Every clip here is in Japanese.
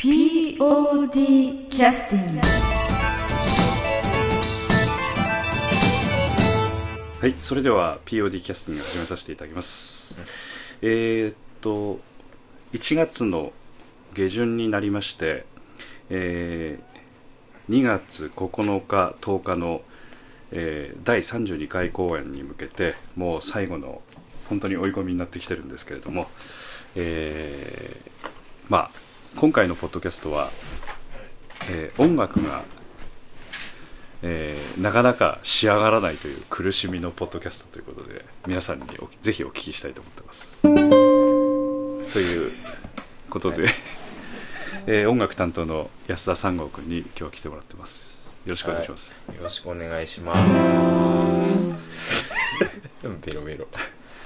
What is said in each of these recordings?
POD キャスティングはいそれでは POD キャスティング始めさせていただきます、えーっと1月の下旬になりまして、えー2月9日10日の、えー第32回公演に向けてもう最後の本当に追い込みになってきてるんですけれども、えーまあ今回のポッドキャストは、えー音楽がえーなかなか仕上がらないという苦しみのポッドキャストということで皆さんにおぜひお聞きしたいと思ってます。ということで、えー音楽担当の安田三郷君に今日は来てもらってます。よろしくお願いします。よろしくお願いします。ベロベロ。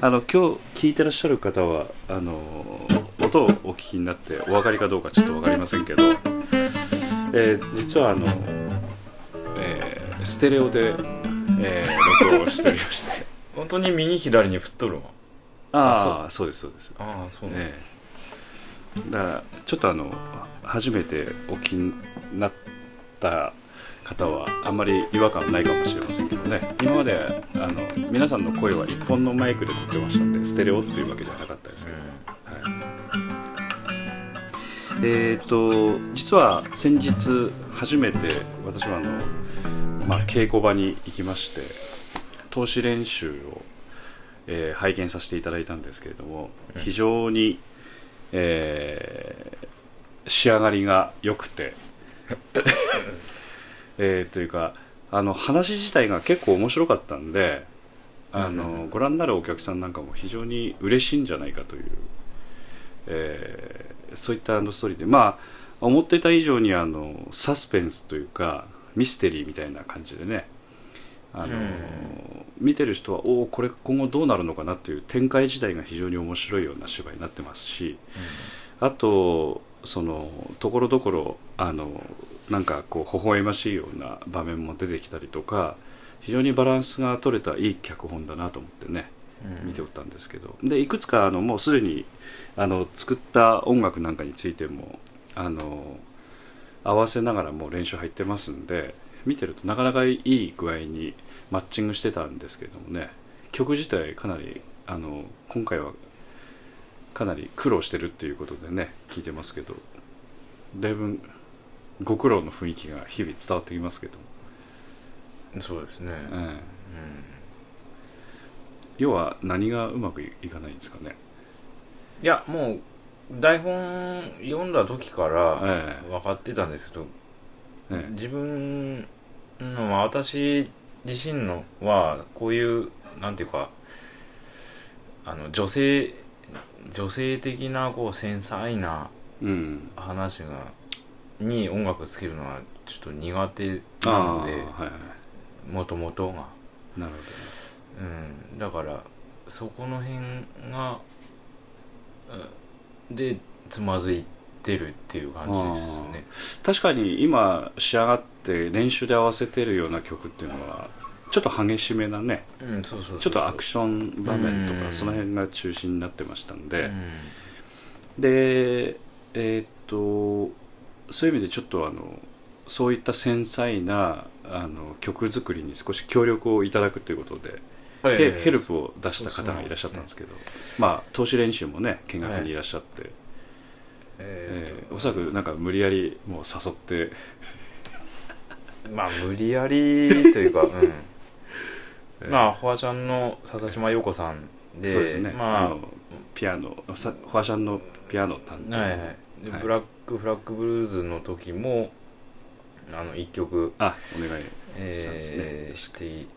あの今日聞いてらっしゃる方はあの音をお聞きになってお分かりかどうかちょっと分かりませんけど、えー実はあの、えーステレオで、えー録音をしておりまして。本当に右左に振っとるわ。ああそうですそうです。ああ、そうね。ええだからちょっとあの初めてお聞きになった方はあんまり違和感ないかもしれませんけどね今まであの皆さんの声は一本のマイクで撮ってましたんでステレオっていうわけではなかえっ、と実は先日初めて私はあの、まあ、稽古場に行きまして投資練習を、えー拝見させていただいたんですけれどもうん非常に、えー仕上がりが良くて、え ーというかあの話自体が結構面白かったんであの、ご覧になるお客さんなんかも非常に嬉しいんじゃないかという、えーそういったストーリーでまあ思っていた以上にあのサスペンスというかミステリーみたいな感じでねあの、うん。見てる人はおおこれ今後どうなるのかなっていう展開自体が非常に面白いような芝居になってますしあとそのところどころあのなんかこう微笑ましいような場面も出てきたりとか非常にバランスが取れたいい脚本だなと思ってね。うん見ておったんですけど。でいくつかあのもうすでにあの作った音楽なんかについてもあの合わせながらもう練習入ってますんで見てるとなかなかいい具合にマッチングしてたんですけどもね。曲自体かなりあの今回はかなり苦労してるっていうことでね聞いてますけど。だいぶご苦労の雰囲気が日々伝わってきますけど、そうですね。ええうん要は何がうまくいかないんですかね、いや、もう、台本読んだ時からえ分かってたんですけど、ええ。自分の、まあ私自身のは、こういう、なんていうか、あの、女性、女性的な、こう、繊細なえうん。話が、に音楽つけるのは、ちょっと苦手あなので、もともとが。なるほうん、だからそこの辺がうん。でつまずいてるっていう感じですね。ど確かに今仕上がって練習で合わせてるような曲っていうのはちょっと激しめなね。うんそうそうそうちょっとアクション場面とうん。かその辺が中心になってましたんで、うん。でえーっとそういう意味でちょっとあのそういった繊細なあの曲作りに少し協力をいただくということで、はいヘヘルプを出した方がいらっしゃったんですけど。まあ投資練習もね見学にいらっしゃって、ええーおそらくなんか無理やりもう誘って。ー まあ無理やりというか、うん。えー。まあフォアちゃんの笹島陽子さんでそうですね、まああのピアノさファーシャンのピアノ担当、はいはい。ではい。ブラックフラッグブルーズの時もあの一曲。あお願いえーししてい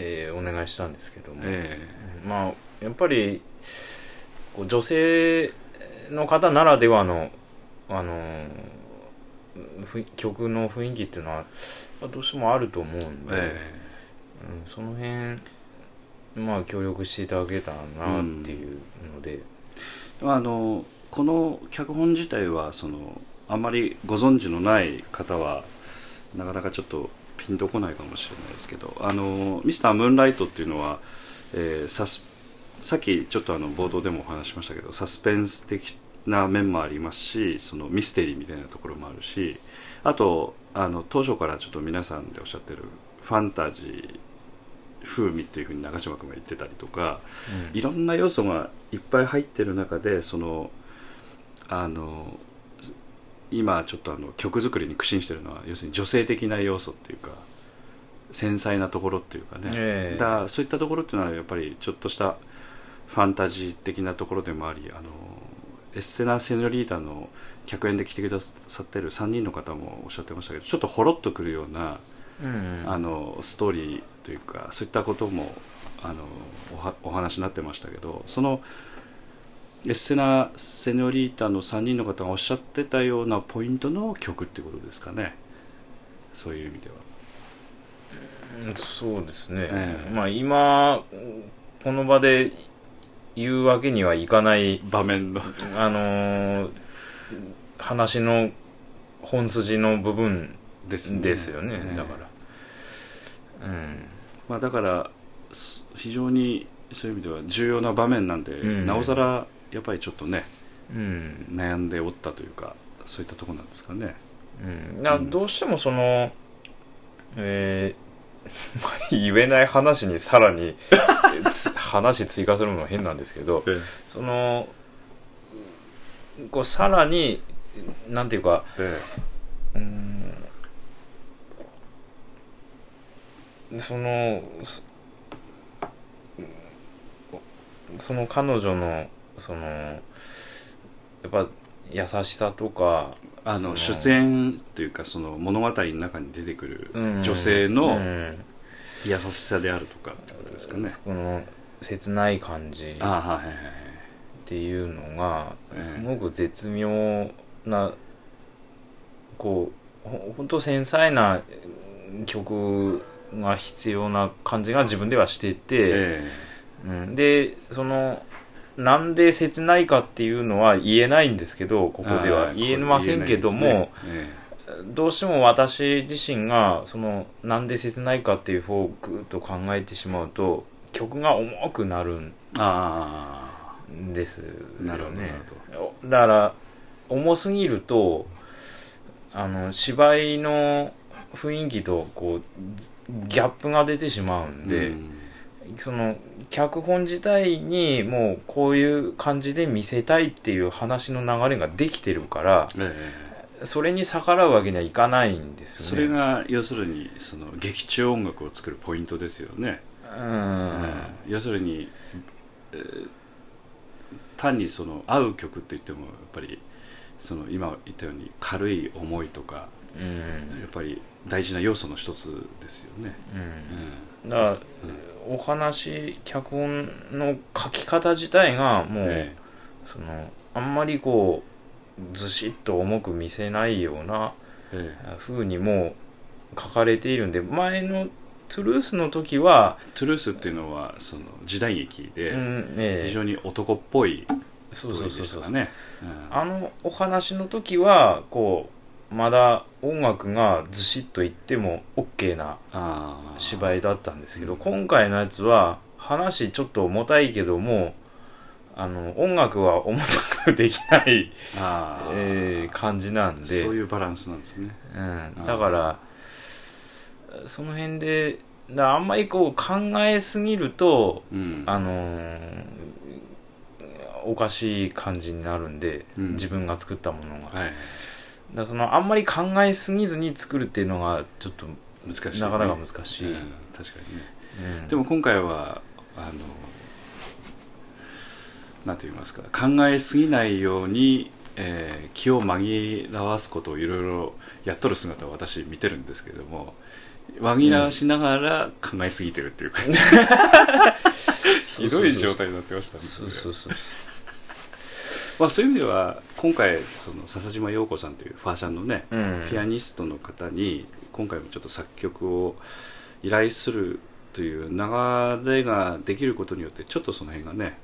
えーお願いしたんですけども、えうんまあやっぱりこう女性の方ならではのあのふ曲の雰囲気っていうのはまあどうしてもあると思うんで、えうん、その辺まあ協力していただけたらなっていうので、えあのこの脚本自体はそのあんまりご存知のない方はなかなかちょっとピンとこないかもしれないですけどあのミスタームーンライトっていうのは、えーサスさっきちょっとあの冒頭でもお話ししましたけどサスペンス的な面もありますしそのミステリーみたいなところもあるしあとあの当初からちょっと皆さんでおっしゃってるファンタジー風味っていうふうに長嶋君が言ってたりとかいろんな要素がいっぱい入ってる中でそのあの今ちょっとあの曲作りに苦心してるのは要するに女性的な要素っていうか繊細なところっていうかね、ええ。だそういったところっていうのはやっぱりちょっとしたファンタジー的なところでもありあのエッセナ・セノリータの客演で来てくださってる3人の方もおっしゃってましたけどちょっとほろっとくるようなうん。あのストーリーというかそういったこともあのおはお話になってましたけどそのエッセナ・セノリータの3人の方がおっしゃってたようなポイントの曲ってことですかね。そういう意味では。うんそうですね、ええ。まあ今この場で言うわけにはいかない場面の。あのー話の本筋の部分ですね。ですよね。ええ。だから。うん。まあ、だからす非常にそういう意味では重要な場面なんで、うん。なおさらやっぱりちょっとねうん。悩んでおったというかそういったところなんですかね。うん、だどうしてもその、えー 言えない話にさらに つ話追加するのは変なんですけどそのこうさらになんていうかえうん。そのそその彼女のそのやっぱ優しさとかあの出演というかその物語の中に出てくるうん。女性うのん。優しさであるとかってことですかね。この切ない感じっていうのがええ。すごく絶妙なこうほほんと繊細な曲が必要な感じが自分ではしてて、え。うん、でそのなんで切ないかっていうのは言えないんですけどこえこでは。言えませんけども、言えないですね。どうしても私自身がそのなんで切ないかっていう方をぐっと考えてしまうと曲が重くなるんですよね。なるほどなるだから重すぎるとあの芝居の雰囲気とこうずギャップが出てしまうんあで、うん。その脚本自体にもうこういう感じで見せたいっていう話の流れができてるからええ。それに逆らうわけにはいかないんですよね。それが要するにその劇中音楽を作るポイントですよね。うん、えー要するに、えー単にその合う曲って言ってもやっぱりその今言ったように軽い思いとかうん。やっぱり大事な要素の一つですよね。うん、だからうんお話脚本の書き方自体がもう、えそのあんまりこうずしっと重く見せないようなええ。風にもう書かれているんで前のトゥルースの時は、えトゥルースっていうのはその時代劇で非常に男っぽいスそうトーリーでしたね。うん。あのお話の時はこうまだ音楽がずしっといっても OK な芝居だったんですけど、うん今回のやつは話ちょっと重たいけどもあの音楽は重たくできない、えー感じなんで。そういうバランスなんですね。うん、だからその辺でだあんまりこう考えすぎるとうん。あのーおかしい感じになるんで、うん。自分が作ったものが、はい、らそのあんまり考えすぎずに作るっていうのがちょっと難しい、ね、なかなか難しい、うん。確かにね。うん。でも今回はあのなんて言いますか。考えすぎないように、えー気を紛らわすことをいろいろやっとる姿を私見てるんですけれども紛らわしながら考えすぎてるっていうか、ひどい状態になってましたね。そうそうそうまあ、そういう意味では今回その笹島陽子さんというファーシャンのね、うん。ピアニストの方に今回もちょっと作曲を依頼するという流れができることによってちょっとその辺がね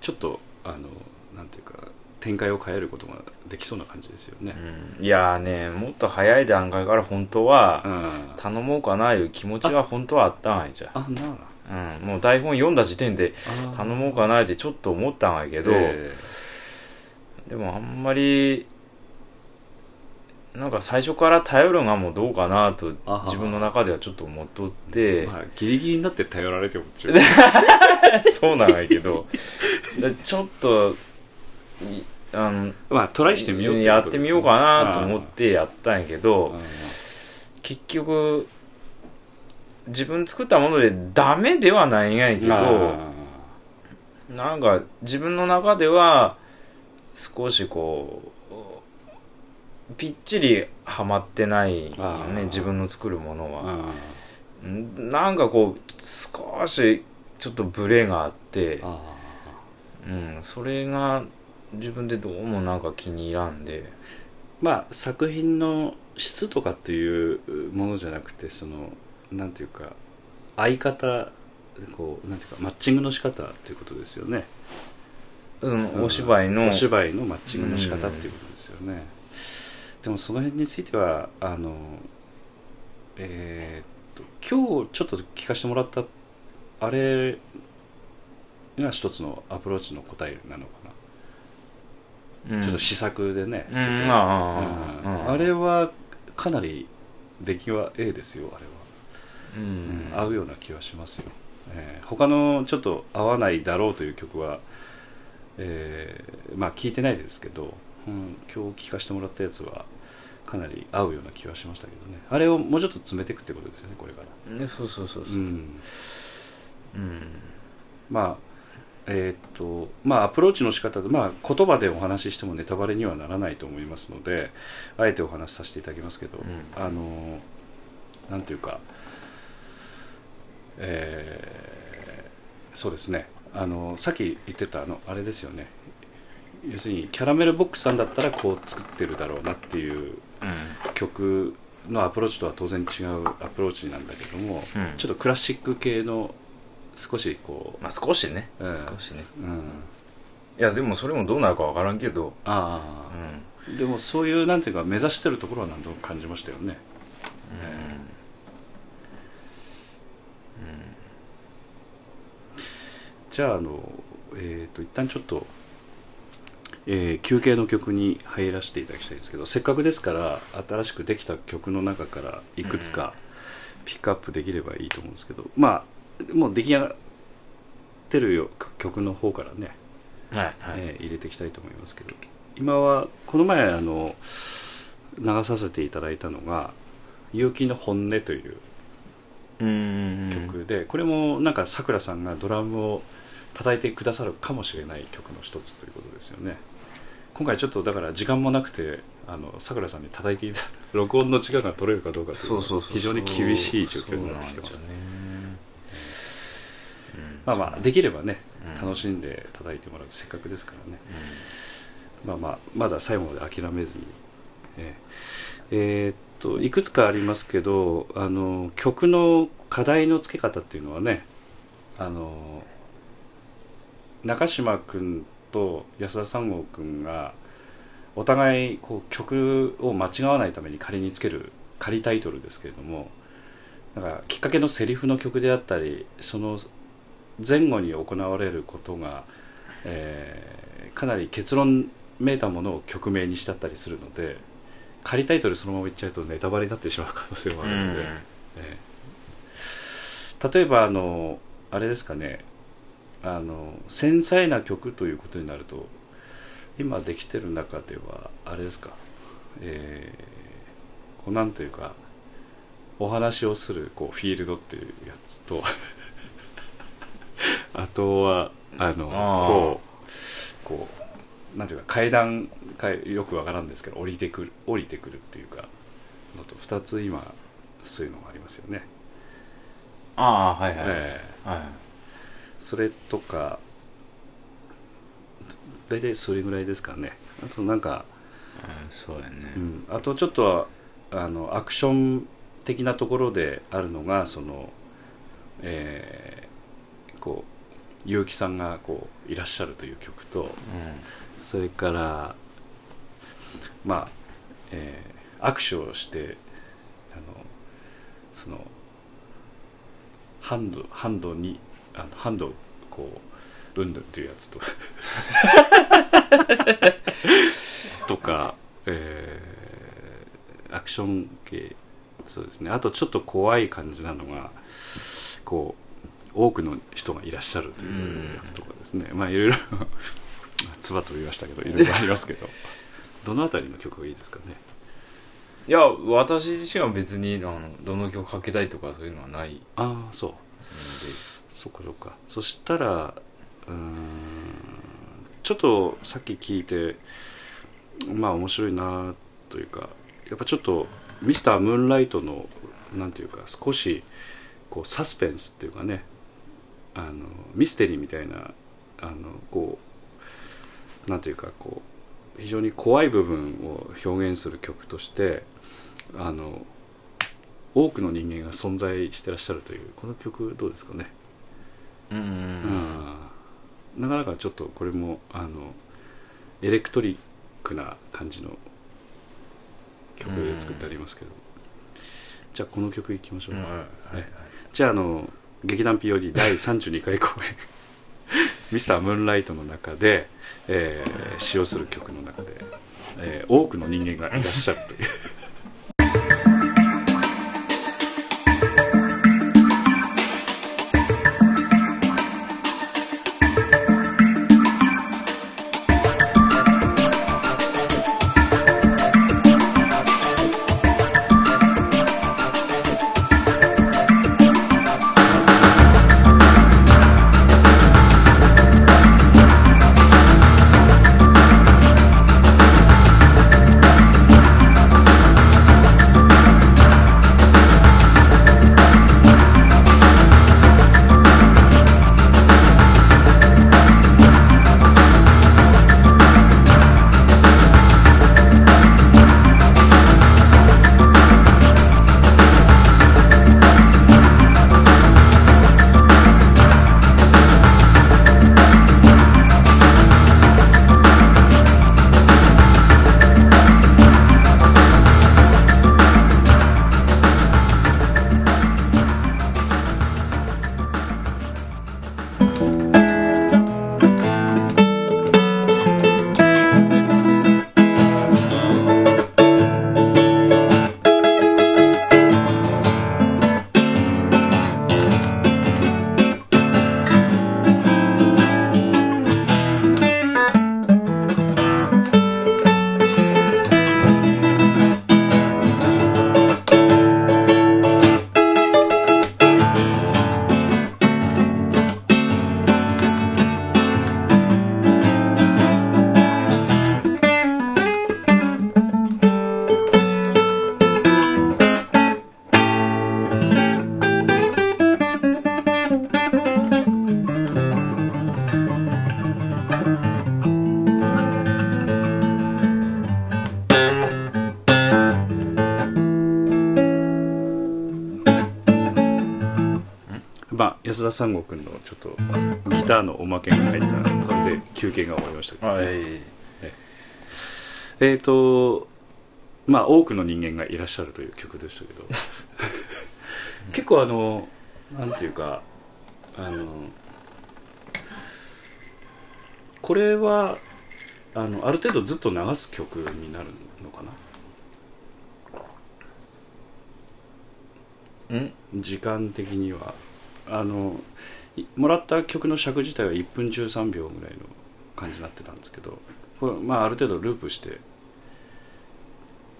ちょっとあのなんていうか展開を変えることができそうな感じですよね。うん。いやーねもっと早い段階から本当はうん、頼もうかないう気持ちが本当はあったんやじゃあ。なうん、もう台本読んだ時点であ頼もうかなってちょっと思ったんやけど、えでもあんまりなんか最初から頼るのがもうどうかなと自分の中ではちょっと思っとって、まあ、ギリギリになって頼られても そうなんやけど。でちょっといあのまあトライしてみようやってみようかなと思ってやったんやけあど結局自分作ったものでダメではないんやけどあ。なんか自分の中では少しこうぴっちりはまってないよね自分の作るものは。なんかこう少しちょっとブレがあってあうんそれが自分でどうもなんか気に入らんで。まあ作品の質とかっていうものじゃなくてそのなんていうか相方こうなんていうかマッチングの仕方っていうことですよねうんお芝居の。お芝居のマッチングの仕方っていうことですよね、でもその辺についてはあのえーっと今日ちょっと聞かせてもらったあれが一つのアプローチの答えなのかな、うん。ちょっと試作でね、うん。うん。あれはかなり出来は A ですよあれは、ううんん。合うような気はしますよ、えー他のちょっと合わないだろうという曲は、えーまあ聞いてないですけど、うん、今日聴かせてもらったやつはかなり合うような気はしましたけどね。あれをもうちょっと詰めていくってことですよねこれから。ねそうそうそうそう。うん。うん。まあえーっとまあアプローチの仕方で、まあ、言葉でお話ししてもネタバレにはならないと思いますのであえてお話しさせていただきますけど、うん。あのなんていうかえーそうですねあのさっき言ってたあのあれですよね。要するにキャラメルボックスさんだったらこう作ってるだろうなっていう曲のアプローチとは当然違うアプローチなんだけども、うん。ちょっとクラシック系の少しこうまあ少しね。うん。少しね。うん、いやでもそれもどうなるかわからんけど。あうん。あ、でもそういうなんていうか目指してるところは何度も感じましたよねじゃああのえっ、と一旦ちょっと、えー休憩の曲に入らせていただきたいんですけどせっかくですから新しくできた曲の中からいくつかピックアップできればいいと思うんですけど、まあもう出来上がってるよ曲の方からねはいはい。えー入れていきたいと思いますけど今はこの前あの流させていただいたのが「結城の本音」といううん曲で、これもなんかさくらさんがドラムを叩いてくださるかもしれない曲の一つということですよね。今回ちょっとだから時間もなくてあのさくらさんに叩いていた 録音の時間が取れるかどうかというそうそうそう非常に厳しい状況になってきてます。まあまあできればねうん。楽しんで叩いてもらう。せっかくですからね、まあまあまだ最後まで諦めずにえーえーっといくつかありますけどあの曲の課題の付け方っていうのはねあの中島君と安田三郷君がお互いこう曲を間違わないために仮につける仮タイトルですけれどもなんかきっかけのセリフの曲であったりその前後に行われることが、えーかなり結論めいたものを曲名にしちゃったりするので仮タイトルそのまま言っちゃうとネタバレになってしまう可能性もあるので、えー例えばあのあれですかねあの繊細な曲ということになると今できてる中ではあれですかえーこうなんというかお話をするこうフィールドっていうやつと あとはあのこうこうなんていうか階段かよくわからんですけど降りてくる降りてくるっていうかのと2つ今そういうのがありますよね、ああはいはい。ええはいそれとか大体それぐらいですかね。あとなんか、うんそうやね。うん、あとちょっとはあのアクション的なところであるのがそのえーこう結城さんがこういらっしゃるという曲とそれからまあ、えー握手をしてあのそのハンドハンドにあのハンドをこううんぬんっていうやつと とか、えーアクション系そうですね。あとちょっと怖い感じなのがこう多くの人がいらっしゃるというやつとかですね、まあいろいろつばと言いましたけどいろいろありますけど。どのあたりの曲がいいですかね？いや私自身は別にあのどの曲かけたいとかそういうのはないああそうそっかそっか。そしたらうんちょっとさっき聞いてまあ面白いなというかやっぱちょっとミスタームーンライトのなんていうか少しこうサスペンスっていうかねあのミステリーみたいなあのこうなんていうかこう非常に怖い部分を表現する曲としてあの多くの人間が存在してらっしゃるというこの曲どうですかね、うんうんうん。なかなかちょっとこれもあのエレクトリックな感じの曲で作ってありますけど、じゃあこの曲いきましょうか、うん。はいはいはい。じゃああの劇団 POD 第32回公演「ミスタームーンライト」の中で、えー使用する曲の中で、えー多くの人間がいらっしゃるという田三悟君のちょっとギターのおまけが入ったこれで休憩が終わりましたけど、はい。えっ、とまあ多くの人間がいらっしゃるという曲でしたけど。結構あのなんていうかあのこれはあのある程度ずっと流す曲になるのかな？ん？時間的にはあのいもらった曲の尺自体は1分13秒ぐらいの感じになってたんですけどこれ、まあ、ある程度ループして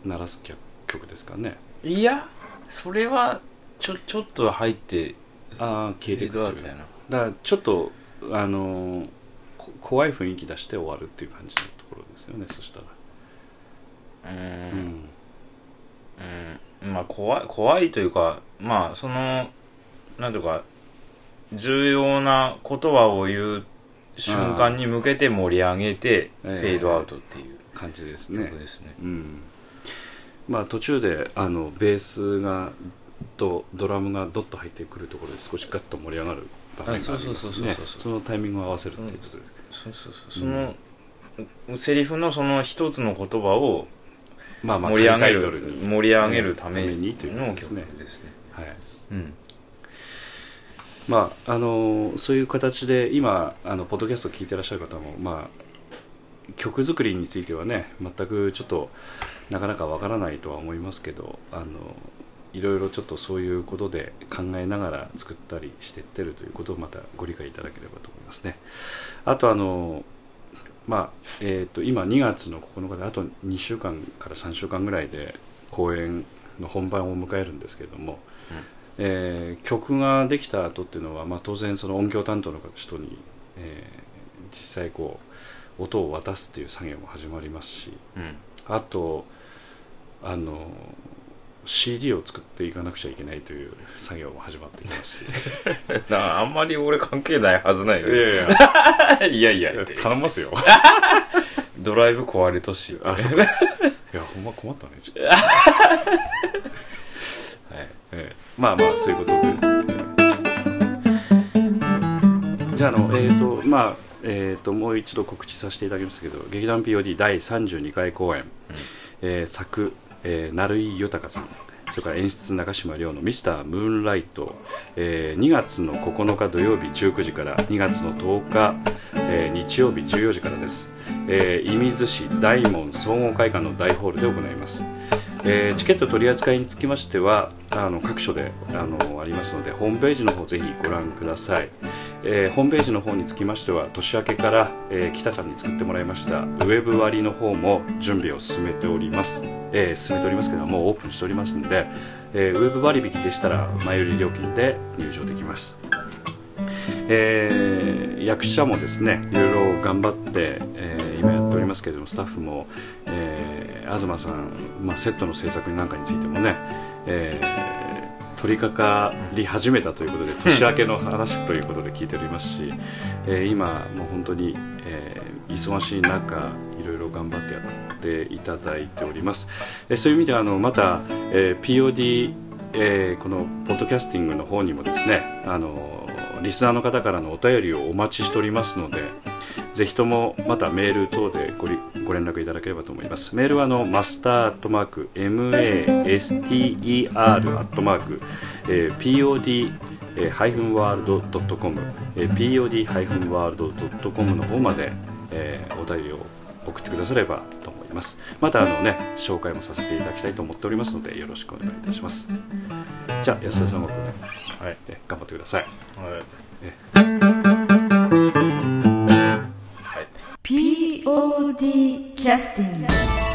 鳴らす曲曲ですかね。いやそれはちょちょっと入ってああ消えていくという。フェードアウトやな。だからちょっとあのこ怖い雰囲気出して終わるっていう感じのところですよねそしたら。ううん。んうん。まあ怖い怖いというかまあそのなんとか重要な言葉を言う瞬間に向けて盛り上げてフええェードアウトっていう感じですね。曲ですねうん。まあ途中であのベースがとドラムがドッと入ってくるところで少しガッと盛り上がる場面がありますね。そのタイミングを合わせるっていう。ことでそうそうそう。その、セリフのその一つの言葉をまあまあ盛り上げるに。盛り上げるためにというの曲ですねですね。はい。うんまああのそういう形で今あのポッドキャストを聞いてらっしゃる方もまあ曲作りについてはね全くちょっとなかなかわからないとは思いますけどあのいろいろちょっとそういうことで考えながら作ったりしていってるということをまたご理解いただければと思いますね。あとあのまあえー、と今2月の9日であと2週間から3週間ぐらいで公演の本番を迎えるんですけれども、えー曲ができた後っていうのは、まあ、当然その音響担当の人に、えー実際こう音を渡すっていう作業も始まりますしうん。あとあの CD を作っていかなくちゃいけないという作業も始まってきますし。なあんまり俺関係ないはずないよ。いやいやいや。いや頼みますよ。ドライブ壊れとし。あそうか。いやほんま困ったねちょっと、まあまあそういうことで。じゃああのえっ、とまあえー、ともう一度告知させていただきますけど劇団 POD 第32回公演、えー作、えー、成井豊さん。それから演出中島亮の「ミスタームーンライト」えー2月の9日土曜日19時から2月の10日、えー日曜日14時からです、えー、射水市大門総合会館の大ホールで行います。えーチケット取り扱いにつきましてはあの各所であのありますのでホームページの方ぜひご覧ください、えーホームページの方につきましては年明けから、えー北ちゃんに作ってもらいましたウェブ割の方も準備を進めております、え進めておりますけどもうオープンしておりますので、えウェブ割引でしたら前売り料金で入場できます。えー役者もですねいろいろ頑張って、えー今やっておりますけれどもスタッフも、え東さん、まあ、セットの制作なんかについてもね、えー取り掛かり始めたということで 年明けの話ということで聞いておりますし、えー今もう本当に、えー忙しい中いろいろ頑張ってやっていただいております、えーそういう意味ではあのまた、えー POD えーこのポッドキャスティングの方にもですねあのリスナーの方からのお便りをお待ちしておりますのでぜひともまたメール等でごりご連絡いただければと思います。メールはあのマスターアットマーク MASTER アットマーク、えー POD えーハイフンワールドドットコム POD ハイフンワールドドットコムの方まで、えーお便りを送ってくださればと思います。またあのね紹介もさせていただきたいと思っておりますのでよろしくお願いいたします。じゃあ安田さんは、はい、え頑張ってください。はい POD キャスティング